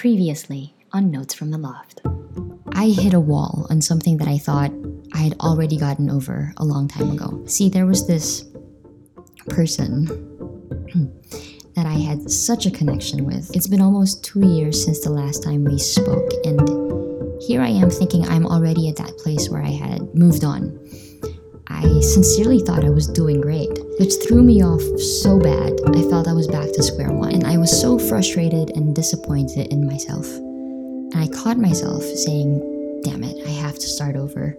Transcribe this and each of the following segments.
Previously on Notes from the Loft. I hit a wall on something that I thought I had already gotten over a long time ago. See, there was this person that I had such a connection with. It's been almost two years since the last time we spoke, and here I am thinking I'm already at that place where I had moved on. I sincerely thought I was doing great, which threw me off so bad I felt I was back to square one. And I was so frustrated and disappointed in myself. And I caught myself saying, damn it, I have to start over.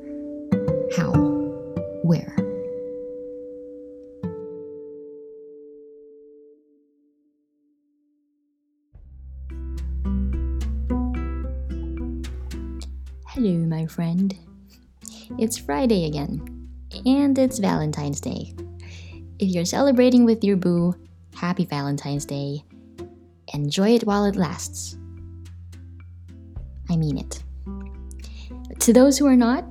How? Where? Hello, my friend. It's Friday again, and it's Valentine's Day. If you're celebrating with your boo, happy Valentine's Day. Enjoy it while it lasts. I mean it. To those who are not,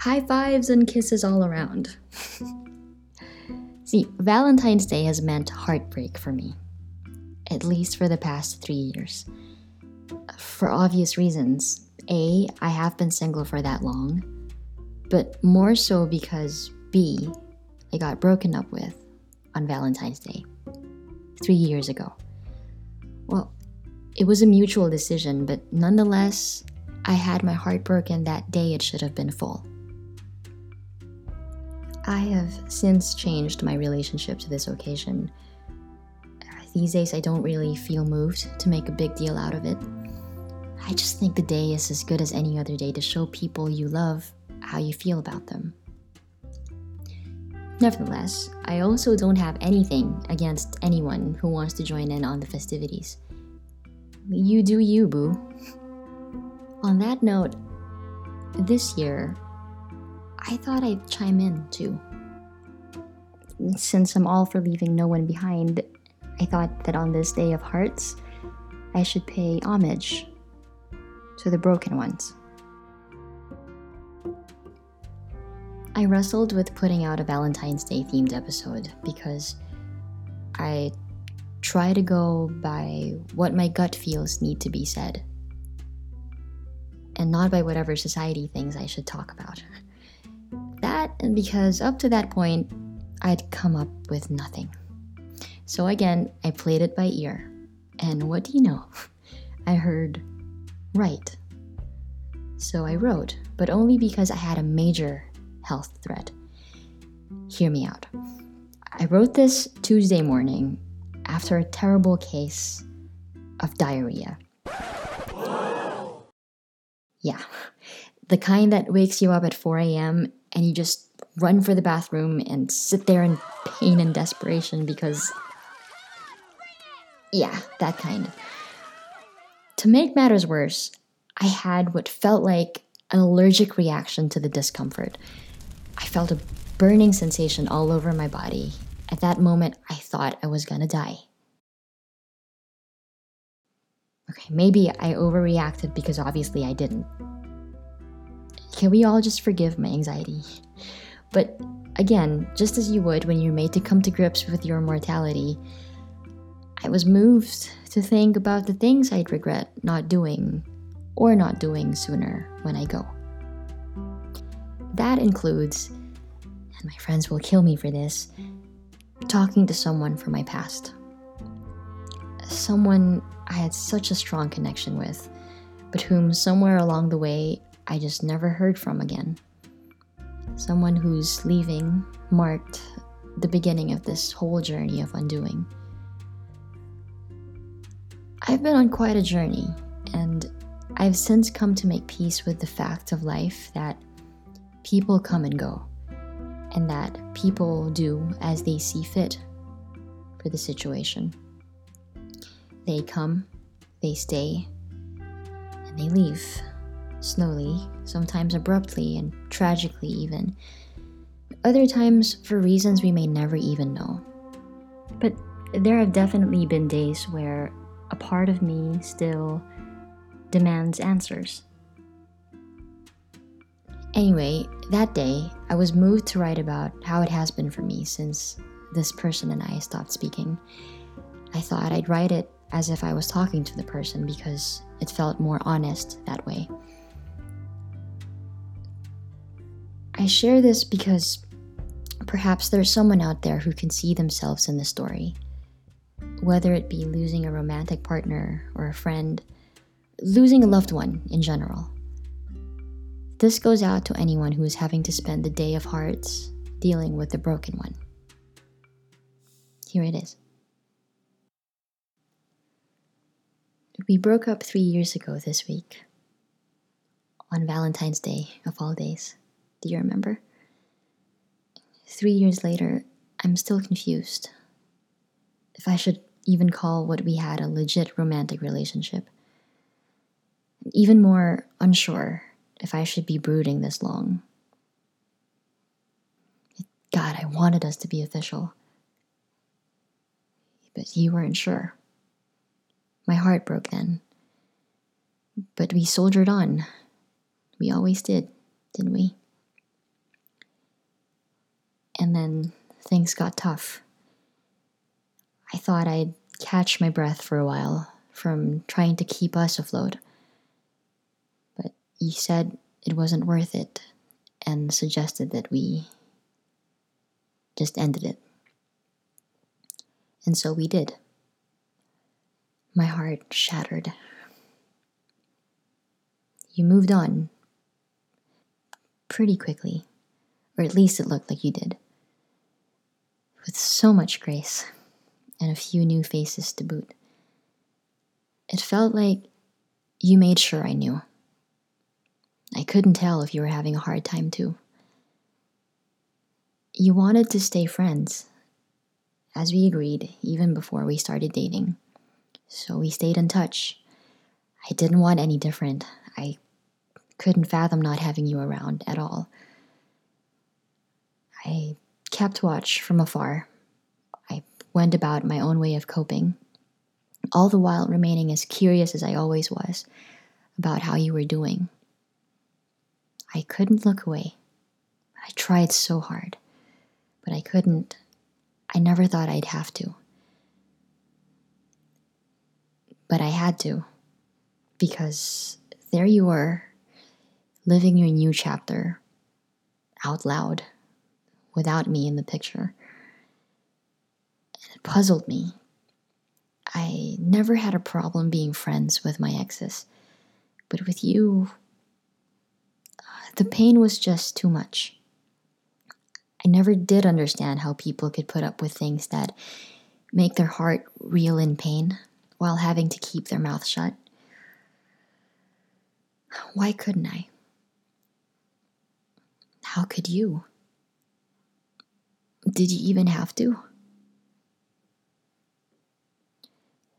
high fives and kisses all around. See, Valentine's Day has meant heartbreak for me, at least for the past three years. For obvious reasons. A, I have been single for that long, but more so because B, I got broken up with on Valentine's Day three years ago. Well, it was a mutual decision, but nonetheless, I had my heart broken that day it should have been full. I have since changed my relationship to this occasion. These days, I don't really feel moved to make a big deal out of it. I just think the day is as good as any other day to show people you love how you feel about them. Nevertheless, I also don't have anything against anyone who wants to join in on the festivities. You do you, boo. On that note, this year, I thought I'd chime in too. Since I'm all for leaving no one behind, I thought that on this Day of Hearts, I should pay homage to the broken ones. I wrestled with putting out a Valentine's Day themed episode because I try to go by what my gut feels need to be said and not by whatever society thinks I should talk about. That and because up to that point, I'd come up with nothing. So again, I played it by ear. And what do you know? I heard right. So I wrote, but only because I had a major health threat. Hear me out. I wrote this Tuesday morning after a terrible case of diarrhea. Yeah, the kind that wakes you up at 4 a.m. and you just run for the bathroom and sit there in pain and desperation because. Yeah, that kind. To make matters worse, I had what felt like an allergic reaction to the discomfort. I felt a burning sensation all over my body. At that moment, I thought I was gonna die. Okay, maybe I overreacted because obviously I didn't. Can we all just forgive my anxiety? But again, just as you would when you're made to come to grips with your mortality, I was moved to think about the things I'd regret not doing or not doing sooner when I go. That includes, and my friends will kill me for this, talking to someone from my past. Someone I had such a strong connection with, but whom somewhere along the way I just never heard from again. Someone whose leaving marked the beginning of this whole journey of undoing. I've been on quite a journey, and I've since come to make peace with the fact of life that people come and go, and that people do as they see fit for the situation. They come, they stay, and they leave. Slowly, sometimes abruptly and tragically, even. Other times for reasons we may never even know. But there have definitely been days where a part of me still demands answers. Anyway, that day, I was moved to write about how it has been for me since this person and I stopped speaking. I thought I'd write it as if I was talking to the person because it felt more honest that way. I share this because perhaps there's someone out there who can see themselves in the story. Whether it be losing a romantic partner or a friend, losing a loved one in general. This goes out to anyone who is having to spend the day of hearts dealing with the broken one. Here it is. We broke up three years ago this week. On Valentine's Day, of all days. Do you remember? Three years later, I'm still confused. If I should even call what we had a legit romantic relationship. Even more unsure if I should be brooding this long. God, I wanted us to be official. But you weren't sure. My heart broke then. But we soldiered on. We always did, didn't we? And then things got tough. I thought I'd catch my breath for a while from trying to keep us afloat. You said it wasn't worth it and suggested that we just ended it. And so we did. My heart shattered. You moved on pretty quickly, or at least it looked like you did, with so much grace and a few new faces to boot. It felt like you made sure I knew. Couldn't tell if you were having a hard time too. You wanted to stay friends, as we agreed even before we started dating. So we stayed in touch. I didn't want any different. I couldn't fathom not having you around at all. I kept watch from afar. I went about my own way of coping, all the while remaining as curious as I always was about how you were doing. I couldn't look away. I tried so hard, but I couldn't. I never thought I'd have to. But I had to, because there you were, living your new chapter out loud without me in the picture. And it puzzled me. I never had a problem being friends with my exes, but with you, the pain was just too much. I never did understand how people could put up with things that make their heart reel in pain while having to keep their mouth shut. Why couldn't I? How could you? Did you even have to?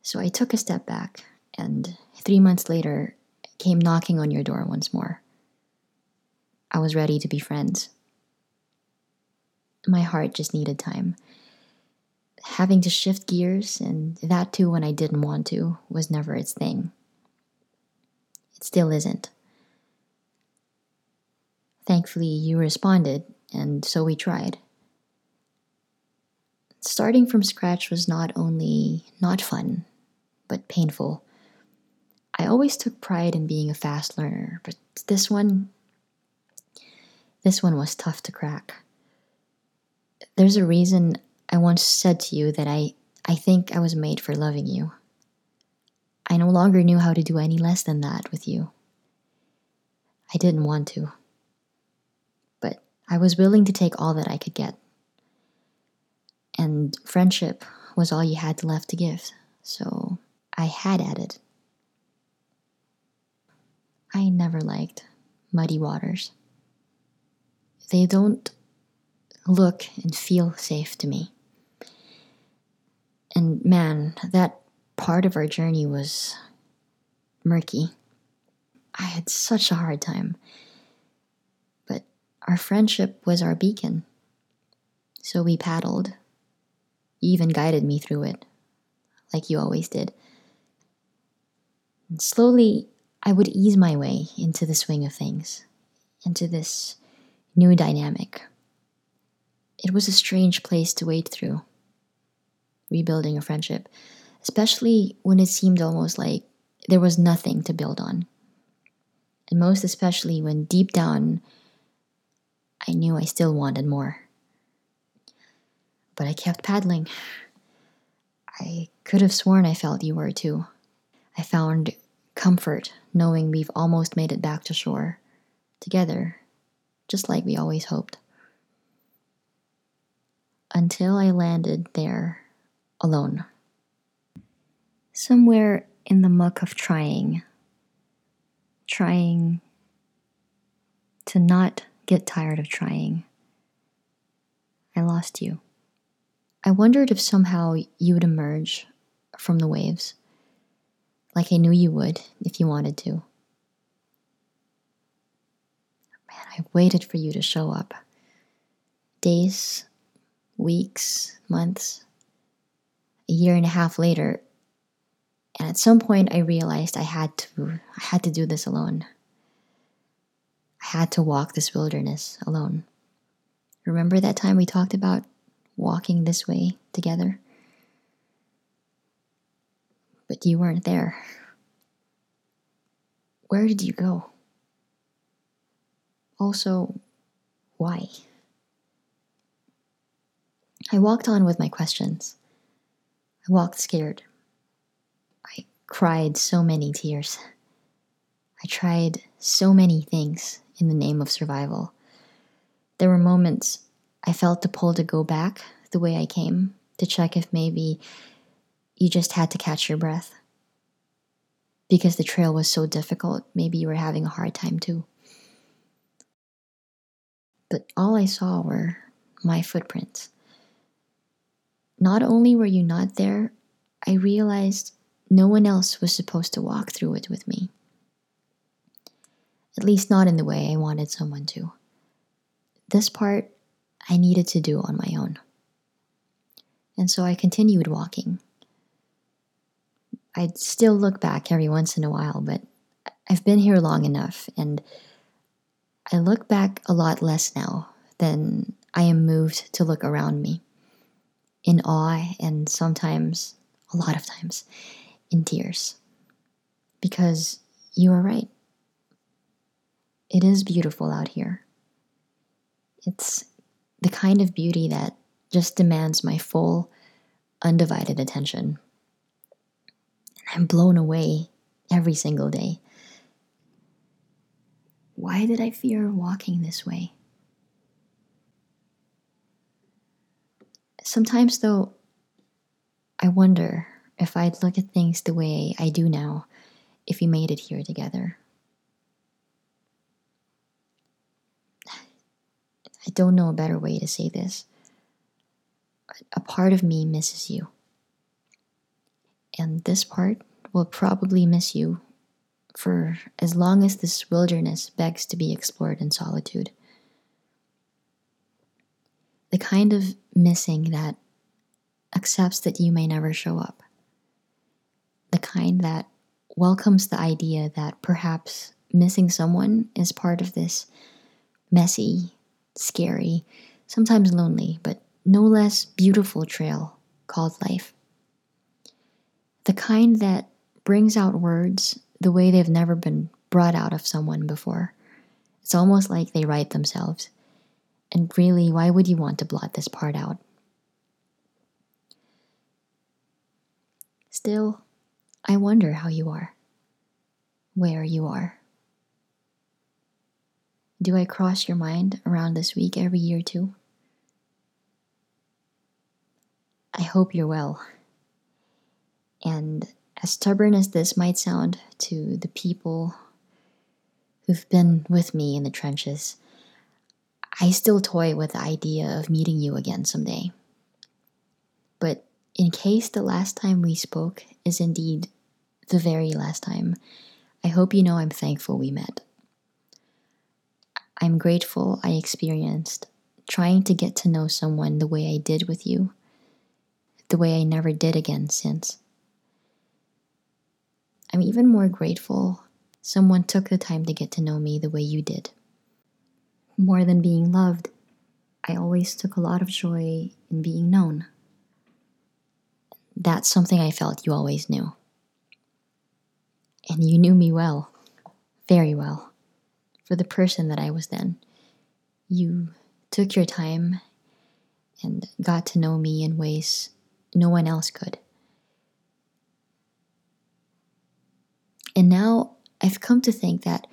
So I took a step back, and three months later, came knocking on your door once more. I was ready to be friends. My heart just needed time having to shift gears, and that too when I didn't want to, was never its thing. It still isn't. Thankfully, you responded, and so we tried. Starting from scratch was not only not fun, but painful. I always took pride in being a fast learner, but this one, this one was tough to crack. There's a reason I once said to you that I, I think I was made for loving you. I no longer knew how to do any less than that with you. I didn't want to. But I was willing to take all that I could get. And friendship was all you had left to give, so I had at it. I never liked muddy waters. They don't look and feel safe to me. And man, that part of our journey was murky. I had such a hard time. But our friendship was our beacon. So we paddled. You even guided me through it, like you always did. And slowly, I would ease my way into the swing of things, into this new dynamic. It was a strange place to wade through rebuilding a friendship especially when it seemed almost like there was nothing to build on. And most especially when deep down, I knew I still wanted more. But I kept paddling. I could have sworn I felt you were too. I found comfort knowing we've almost made it back to shore together, just like we always hoped. Until I landed there alone. Somewhere in the muck of trying, trying to not get tired of trying, I lost you. I wondered if somehow you would emerge from the waves, like I knew you would if you wanted to. Man, I waited for you to show up. Days, weeks, months, a year and a half later, and at some point I realized I had to I had to do this alone. I had to walk this wilderness alone. Remember that time we talked about walking this way together? But you weren't there. Where did you go? Also, why? I walked on with my questions. I walked scared. I cried so many tears. I tried so many things in the name of survival. There were moments I felt the pull to go back the way I came, to check if maybe you just had to catch your breath. Because the trail was so difficult, maybe you were having a hard time too. But all I saw were my footprints. Not only were you not there, I realized no one else was supposed to walk through it with me. At least, not in the way I wanted someone to. This part I needed to do on my own. And so I continued walking. I'd still look back every once in a while, but I've been here long enough, and I look back a lot less now than I am moved to look around me in awe and sometimes, a lot of times, in tears. Because you are right. It is beautiful out here. It's the kind of beauty that just demands my full, undivided attention. And I'm blown away every single day. Why did I fear walking this way? Sometimes, though, I wonder if I'd look at things the way I do now if we made it here together. I don't know a better way to say this. A part of me misses you. And this part will probably miss you for as long as this wilderness begs to be explored in solitude. The kind of missing that accepts that you may never show up. The kind that welcomes the idea that perhaps missing someone is part of this messy, scary, sometimes lonely, but no less beautiful trail called life. The kind that brings out words the way they've never been brought out of someone before. It's almost like they write themselves. And really, why would you want to blot this part out? Still, I wonder how you are, where you are. Do I cross your mind around this week every year too? I hope you're well. And as stubborn as this might sound to the people who've been with me in the trenches, I still toy with the idea of meeting you again someday. But in case the last time we spoke is indeed the very last time, I hope you know I'm thankful we met. I'm grateful I experienced trying to get to know someone the way I did with you, the way I never did again since. I'm even more grateful someone took the time to get to know me the way you did. More than being loved, I always took a lot of joy in being known. that's something I felt you always knew. And you knew me well, very well, for the person that I was then. You took your time and got to know me in ways no one else could. And now I've come to think that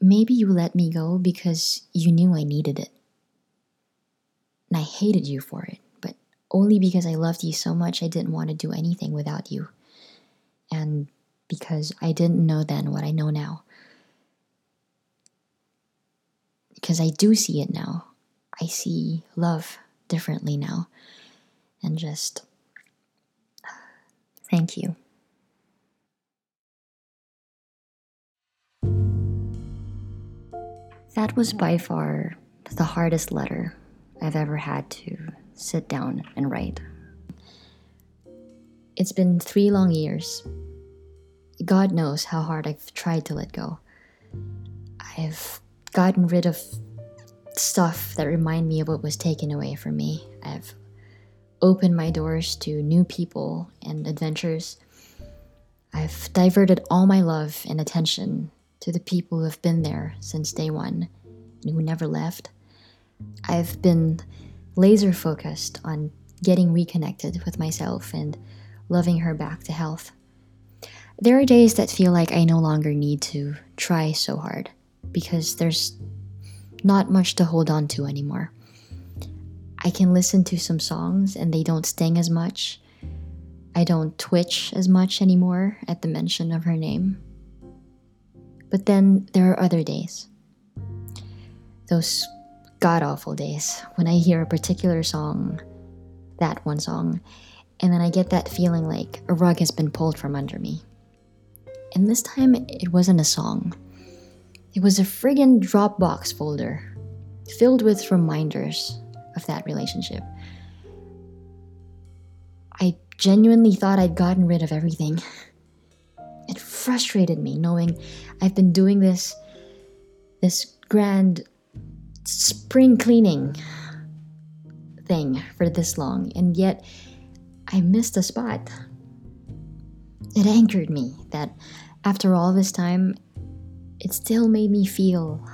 maybe you let me go because you knew I needed it. And I hated you for it, but only because I loved you so much I didn't want to do anything without you. And because I didn't know then what I know now. Because I do see it now. I see love differently now. And just thank you. That was by far the hardest letter I've ever had to sit down and write. It's been three long years. God knows how hard I've tried to let go. I've gotten rid of stuff that remind me of what was taken away from me. I've opened my doors to new people and adventures. I've diverted all my love and attention to the people who have been there since day one and who never left. I've been laser focused on getting reconnected with myself and loving her back to health. There are days that feel like I no longer need to try so hard because there's not much to hold on to anymore. I can listen to some songs and they don't sting as much. I don't twitch as much anymore at the mention of her name. But then there are other days. Those god awful days when I hear a particular song, that one song, and then I get that feeling like a rug has been pulled from under me. And this time it wasn't a song, it was a friggin' Dropbox folder filled with reminders of that relationship. I genuinely thought I'd gotten rid of everything. Frustrated me knowing I've been doing this this grand spring cleaning thing for this long and yet I missed a spot. It angered me that after all this time it still made me feel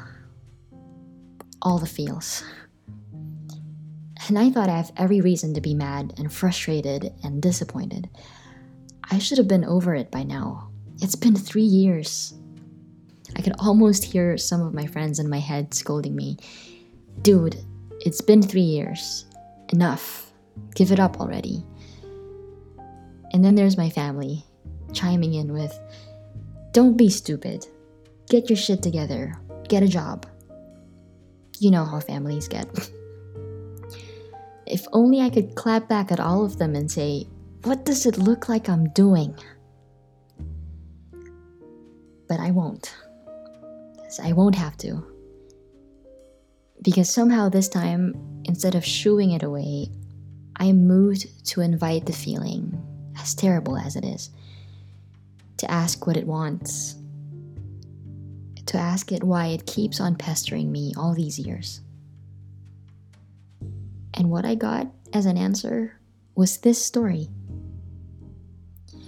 all the feels. And I thought I have every reason to be mad and frustrated and disappointed. I should have been over it by now. It's been three years. I could almost hear some of my friends in my head scolding me. Dude, it's been three years. Enough. Give it up already. And then there's my family chiming in with, Don't be stupid. Get your shit together. Get a job. You know how families get. if only I could clap back at all of them and say, What does it look like I'm doing? But I won't. I won't have to. Because somehow this time, instead of shooing it away, I moved to invite the feeling, as terrible as it is, to ask what it wants, to ask it why it keeps on pestering me all these years. And what I got as an answer was this story.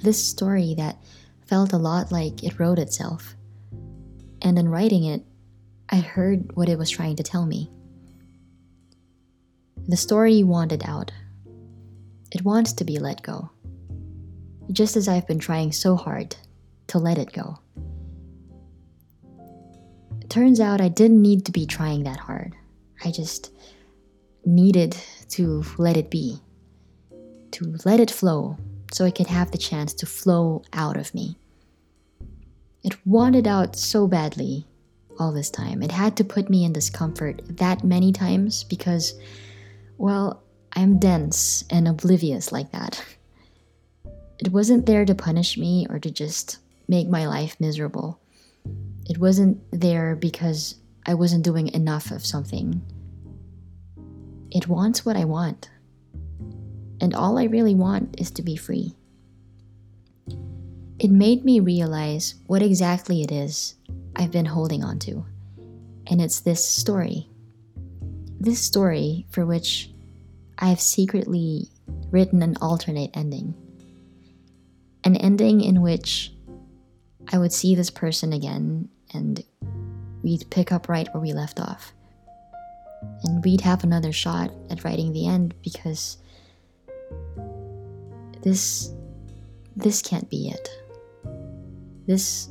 This story that felt a lot like it wrote itself. And in writing it, I heard what it was trying to tell me. The story wanted out. It wants to be let go. Just as I've been trying so hard to let it go. It turns out I didn't need to be trying that hard. I just needed to let it be, to let it flow so it could have the chance to flow out of me. It wanted out so badly all this time. It had to put me in discomfort that many times because, well, I'm dense and oblivious like that. It wasn't there to punish me or to just make my life miserable. It wasn't there because I wasn't doing enough of something. It wants what I want. And all I really want is to be free. It made me realize what exactly it is I've been holding on to. And it's this story. This story for which I have secretly written an alternate ending. An ending in which I would see this person again and we'd pick up right where we left off. And we'd have another shot at writing the end because this this can't be it. This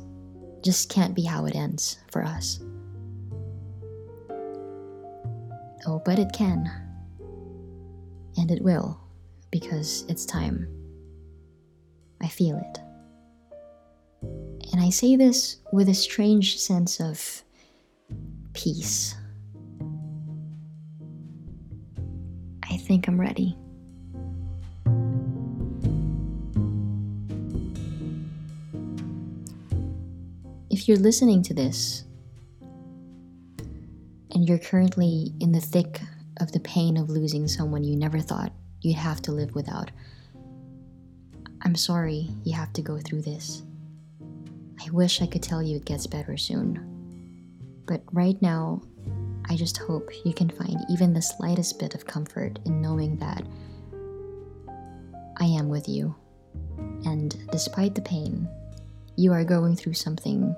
just can't be how it ends for us. Oh, but it can. And it will, because it's time. I feel it. And I say this with a strange sense of peace. I think I'm ready. You're listening to this and you're currently in the thick of the pain of losing someone you never thought you'd have to live without, I'm sorry you have to go through this. I wish I could tell you it gets better soon. But right now, I just hope you can find even the slightest bit of comfort in knowing that I am with you. And despite the pain, you are going through something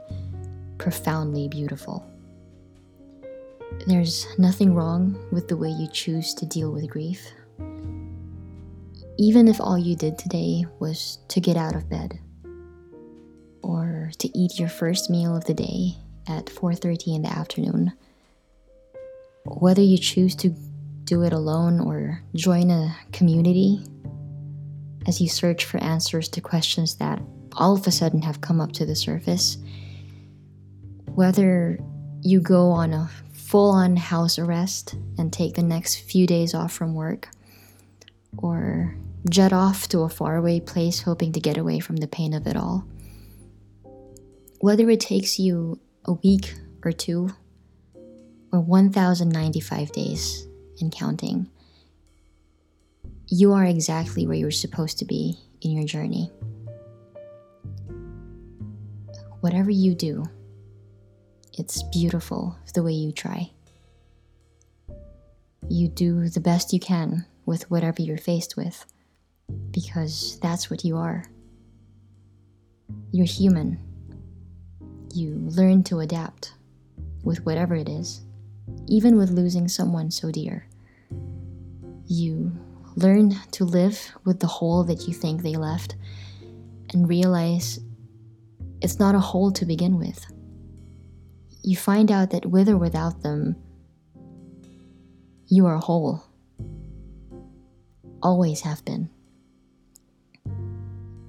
profoundly beautiful. There's nothing wrong with the way you choose to deal with grief. Even if all you did today was to get out of bed or to eat your first meal of the day at 4:30 in the afternoon. Whether you choose to do it alone or join a community as you search for answers to questions that all of a sudden have come up to the surface, whether you go on a full on house arrest and take the next few days off from work, or jet off to a faraway place hoping to get away from the pain of it all. Whether it takes you a week or two, or 1,095 days and counting, you are exactly where you're supposed to be in your journey. Whatever you do, it's beautiful the way you try. You do the best you can with whatever you're faced with, because that's what you are. You're human. You learn to adapt with whatever it is, even with losing someone so dear. You learn to live with the hole that you think they left and realize it's not a hole to begin with. You find out that with or without them, you are whole. Always have been.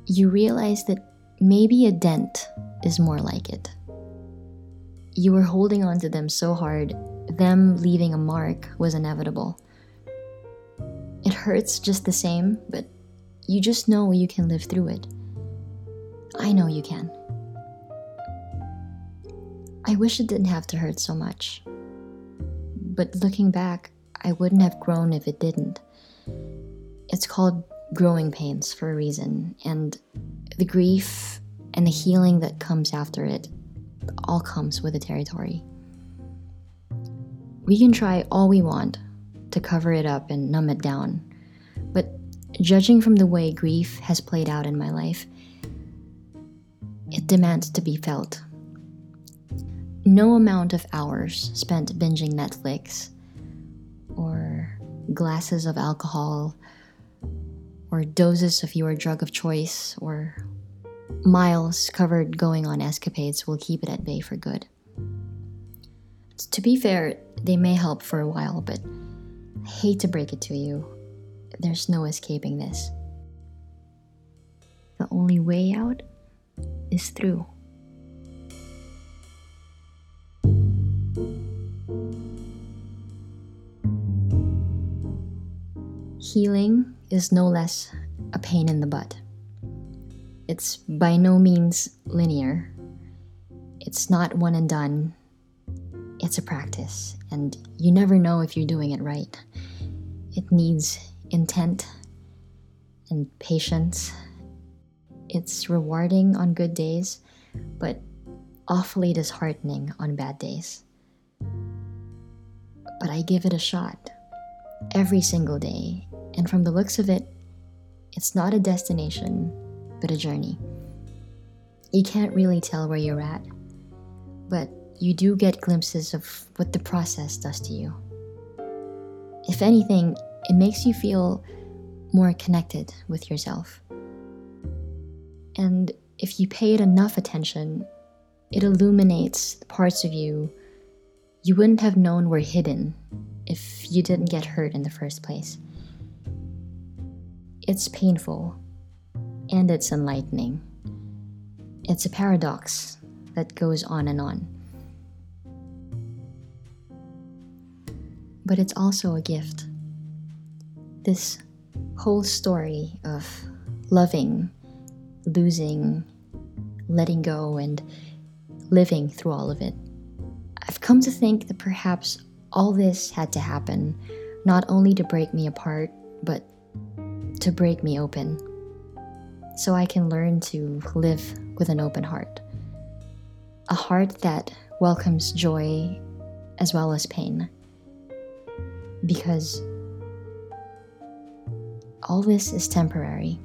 You realize that maybe a dent is more like it. You were holding on to them so hard, them leaving a mark was inevitable. It hurts just the same, but you just know you can live through it. I know you can. I wish it didn't have to hurt so much. But looking back, I wouldn't have grown if it didn't. It's called growing pains for a reason, and the grief and the healing that comes after it all comes with the territory. We can try all we want to cover it up and numb it down, but judging from the way grief has played out in my life, it demands to be felt. No amount of hours spent binging Netflix, or glasses of alcohol, or doses of your drug of choice, or miles covered going on escapades will keep it at bay for good. To be fair, they may help for a while, but I hate to break it to you. There's no escaping this. The only way out is through. Healing is no less a pain in the butt. It's by no means linear. It's not one and done. It's a practice, and you never know if you're doing it right. It needs intent and patience. It's rewarding on good days, but awfully disheartening on bad days. But I give it a shot every single day, and from the looks of it, It's not a destination, but a journey. You can't really tell where you're at, but you do get glimpses of what the process does to you. If anything, it makes you feel more connected with yourself. And if you pay it enough attention, it illuminates parts of you you wouldn't have known were hidden if you didn't get hurt in the first place. It's painful and it's enlightening. It's a paradox that goes on and on. But it's also a gift. This whole story of loving, losing, letting go, and living through all of it. I've come to think that perhaps all this had to happen not only to break me apart, but to break me open. So I can learn to live with an open heart. A heart that welcomes joy as well as pain. Because all this is temporary.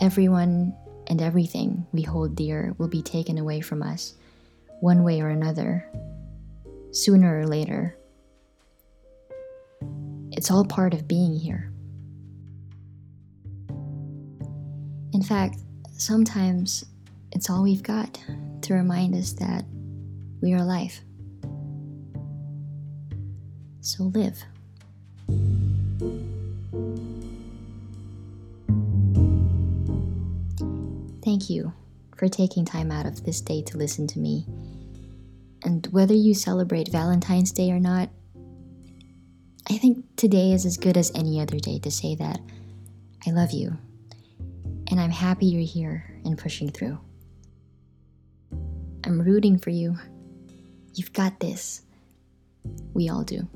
Everyone and everything we hold dear will be taken away from us, one way or another, sooner or later. It's all part of being here. In fact, sometimes it's all we've got to remind us that we are alive. So live. Thank you for taking time out of this day to listen to me. And whether you celebrate Valentine's Day or not, I think today is as good as any other day to say that I love you. And I'm happy you're here and pushing through. I'm rooting for you. You've got this. We all do.